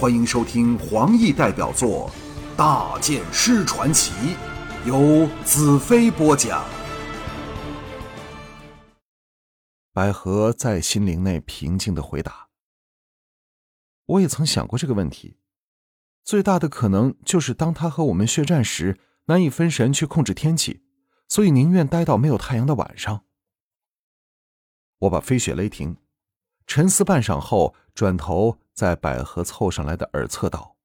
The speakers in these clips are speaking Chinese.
欢迎收听黄奕代表作《大剑师传奇》，由子飞播讲。百合在心灵内平静的回答：“我也曾想过这个问题，最大的可能就是当他和我们血战时，难以分神去控制天气，所以宁愿待到没有太阳的晚上。”我把飞雪雷霆，沉思半晌后，转头。在百合凑上来的耳侧道：“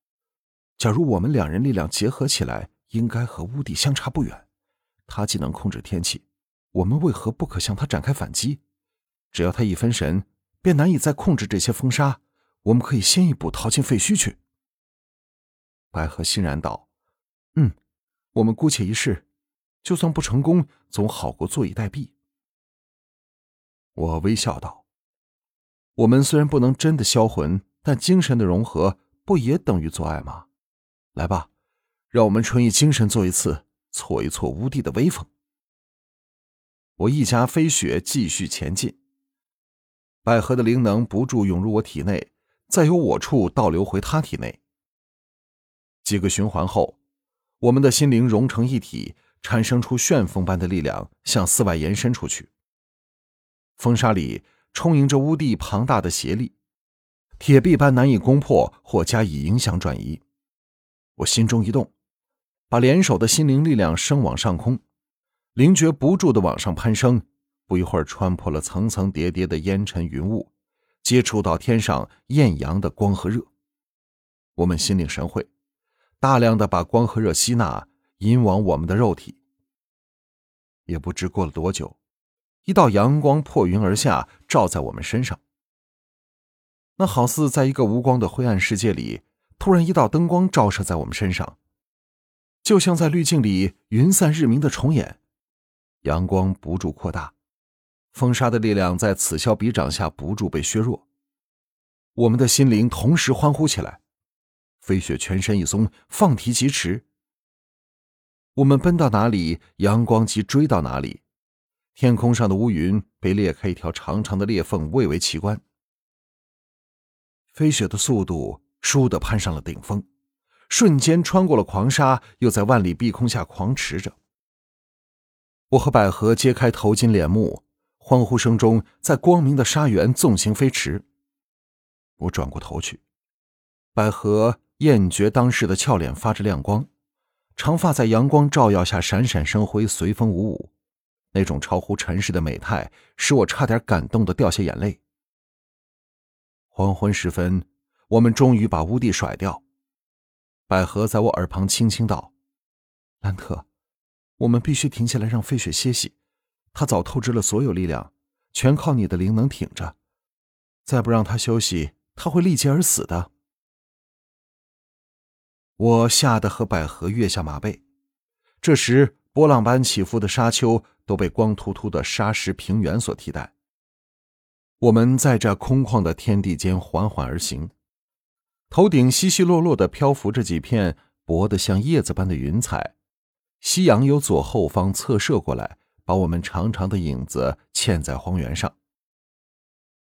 假如我们两人力量结合起来，应该和乌帝相差不远。他既能控制天气，我们为何不可向他展开反击？只要他一分神，便难以再控制这些风沙。我们可以先一步逃进废墟去。”百合欣然道：“嗯，我们姑且一试，就算不成功，总好过坐以待毙。”我微笑道：“我们虽然不能真的销魂。”但精神的融合不也等于做爱吗？来吧，让我们纯以精神做一次，挫一挫乌帝的威风。我一夹飞雪，继续前进。百合的灵能不住涌入我体内，再由我处倒流回他体内。几个循环后，我们的心灵融成一体，产生出旋风般的力量，向四外延伸出去。风沙里充盈着乌帝庞大的邪力。铁壁般难以攻破或加以影响转移，我心中一动，把联手的心灵力量升往上空，灵觉不住的往上攀升，不一会儿穿破了层层叠叠的烟尘云雾，接触到天上艳阳的光和热。我们心领神会，大量的把光和热吸纳，引往我们的肉体。也不知过了多久，一道阳光破云而下，照在我们身上。那好似在一个无光的灰暗世界里，突然一道灯光照射在我们身上，就像在滤镜里云散日明的重演。阳光不住扩大，风沙的力量在此消彼长下不住被削弱。我们的心灵同时欢呼起来，飞雪全身一松，放蹄疾驰。我们奔到哪里，阳光即追到哪里。天空上的乌云被裂开一条长长的裂缝，蔚为奇观。飞雪的速度倏地攀上了顶峰，瞬间穿过了狂沙，又在万里碧空下狂驰着。我和百合揭开头巾帘幕，欢呼声中在光明的沙原纵行飞驰。我转过头去，百合艳绝当世的俏脸发着亮光，长发在阳光照耀下闪闪生辉，随风舞舞，那种超乎尘世的美态，使我差点感动的掉下眼泪。黄昏时分，我们终于把乌帝甩掉。百合在我耳旁轻轻道：“兰特，我们必须停下来让飞雪歇息。他早透支了所有力量，全靠你的灵能挺着。再不让他休息，他会力竭而死的。”我吓得和百合跃下马背。这时，波浪般起伏的沙丘都被光秃秃的沙石平原所替代。我们在这空旷的天地间缓缓而行，头顶稀稀落落的漂浮着几片薄得像叶子般的云彩，夕阳由左后方侧射过来，把我们长长的影子嵌在荒原上。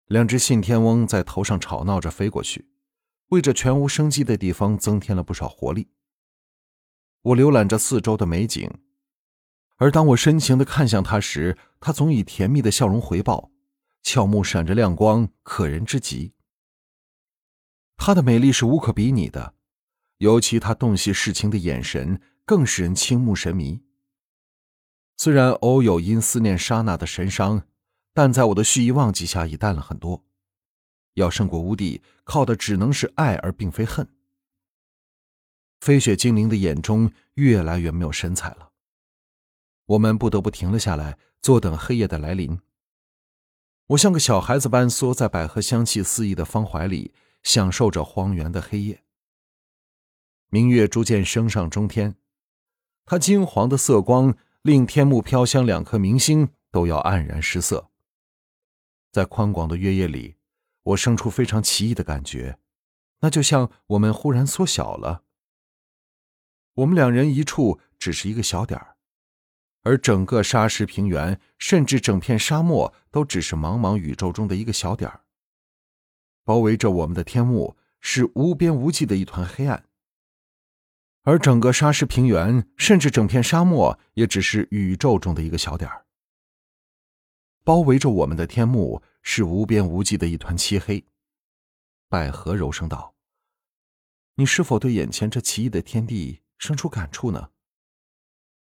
两只信天翁在头上吵闹着飞过去，为这全无生机的地方增添了不少活力。我浏览着四周的美景，而当我深情地看向他时，他总以甜蜜的笑容回报。俏目闪着亮光，可人之极。她的美丽是无可比拟的，尤其她洞悉世情的眼神更使人倾慕神迷。虽然偶有因思念莎娜的神伤，但在我的蓄意忘记下已淡了很多。要胜过乌帝，靠的只能是爱，而并非恨。飞雪精灵的眼中越来越没有神采了。我们不得不停了下来，坐等黑夜的来临。我像个小孩子般缩在百合香气四溢的芳怀里，享受着荒原的黑夜。明月逐渐升上中天，它金黄的色光令天幕飘香两颗明星都要黯然失色。在宽广的月夜里，我生出非常奇异的感觉，那就像我们忽然缩小了。我们两人一处只是一个小点儿。而整个沙石平原，甚至整片沙漠，都只是茫茫宇宙中的一个小点儿。包围着我们的天幕是无边无际的一团黑暗，而整个沙石平原，甚至整片沙漠，也只是宇宙中的一个小点儿。包围着我们的天幕是无边无际的一团漆黑。百合柔声道：“你是否对眼前这奇异的天地生出感触呢？”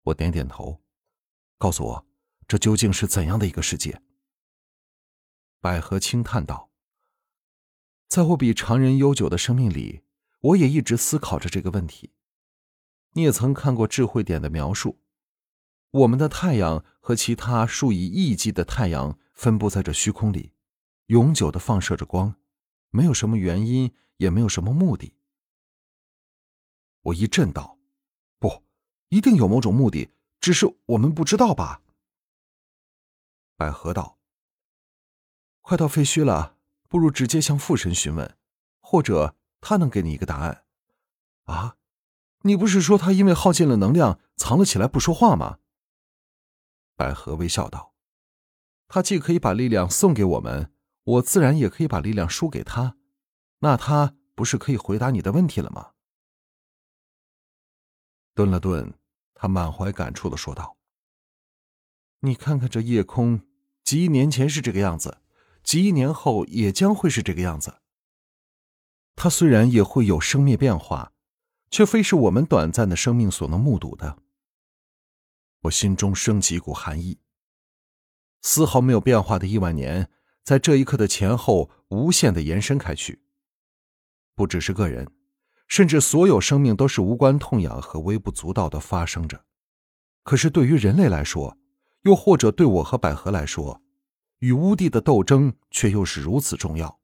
我点点头，告诉我，这究竟是怎样的一个世界？百合轻叹道：“在我比常人悠久的生命里，我也一直思考着这个问题。你也曾看过智慧点的描述，我们的太阳和其他数以亿计的太阳分布在这虚空里，永久的放射着光，没有什么原因，也没有什么目的。”我一震道：“不，一定有某种目的，只是我们不知道吧？”百合道。快到废墟了，不如直接向父神询问，或者他能给你一个答案。啊，你不是说他因为耗尽了能量藏了起来不说话吗？百合微笑道：“他既可以把力量送给我们，我自然也可以把力量输给他。那他不是可以回答你的问题了吗？”顿了顿，他满怀感触的说道：“你看看这夜空，几亿年前是这个样子。”几亿年后也将会是这个样子。它虽然也会有生灭变化，却非是我们短暂的生命所能目睹的。我心中升起一股寒意。丝毫没有变化的亿万年，在这一刻的前后无限的延伸开去。不只是个人，甚至所有生命都是无关痛痒和微不足道的发生着。可是对于人类来说，又或者对我和百合来说，与乌帝的斗争却又是如此重要。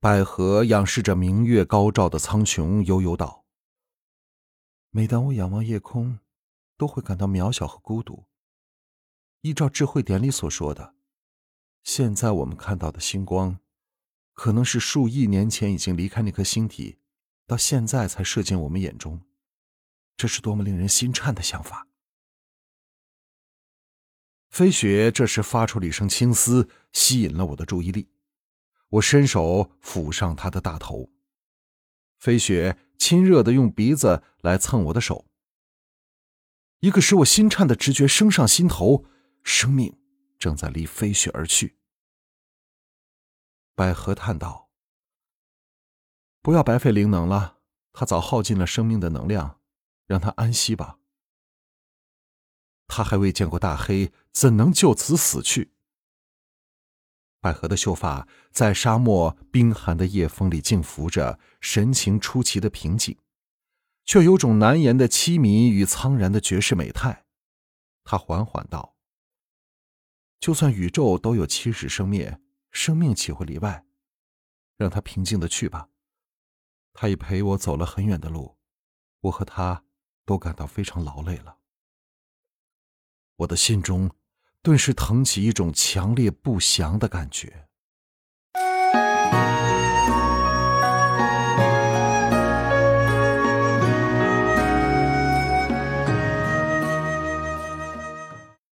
百合仰视着明月高照的苍穹，悠悠道：“每当我仰望夜空，都会感到渺小和孤独。依照智慧典里所说的，现在我们看到的星光，可能是数亿年前已经离开那颗星体，到现在才射进我们眼中。这是多么令人心颤的想法！”飞雪这时发出了一声轻嘶，吸引了我的注意力。我伸手抚上他的大头，飞雪亲热的用鼻子来蹭我的手。一个使我心颤的直觉升上心头，生命正在离飞雪而去。百合叹道：“不要白费灵能了，他早耗尽了生命的能量，让他安息吧。”他还未见过大黑，怎能就此死去？百合的秀发在沙漠冰寒的夜风里静浮着，神情出奇的平静，却有种难言的凄迷与苍然的绝世美态。他缓缓道：“就算宇宙都有起始生灭，生命岂会例外？让他平静的去吧。他已陪我走了很远的路，我和他都感到非常劳累了。”我的心中顿时腾起一种强烈不祥的感觉。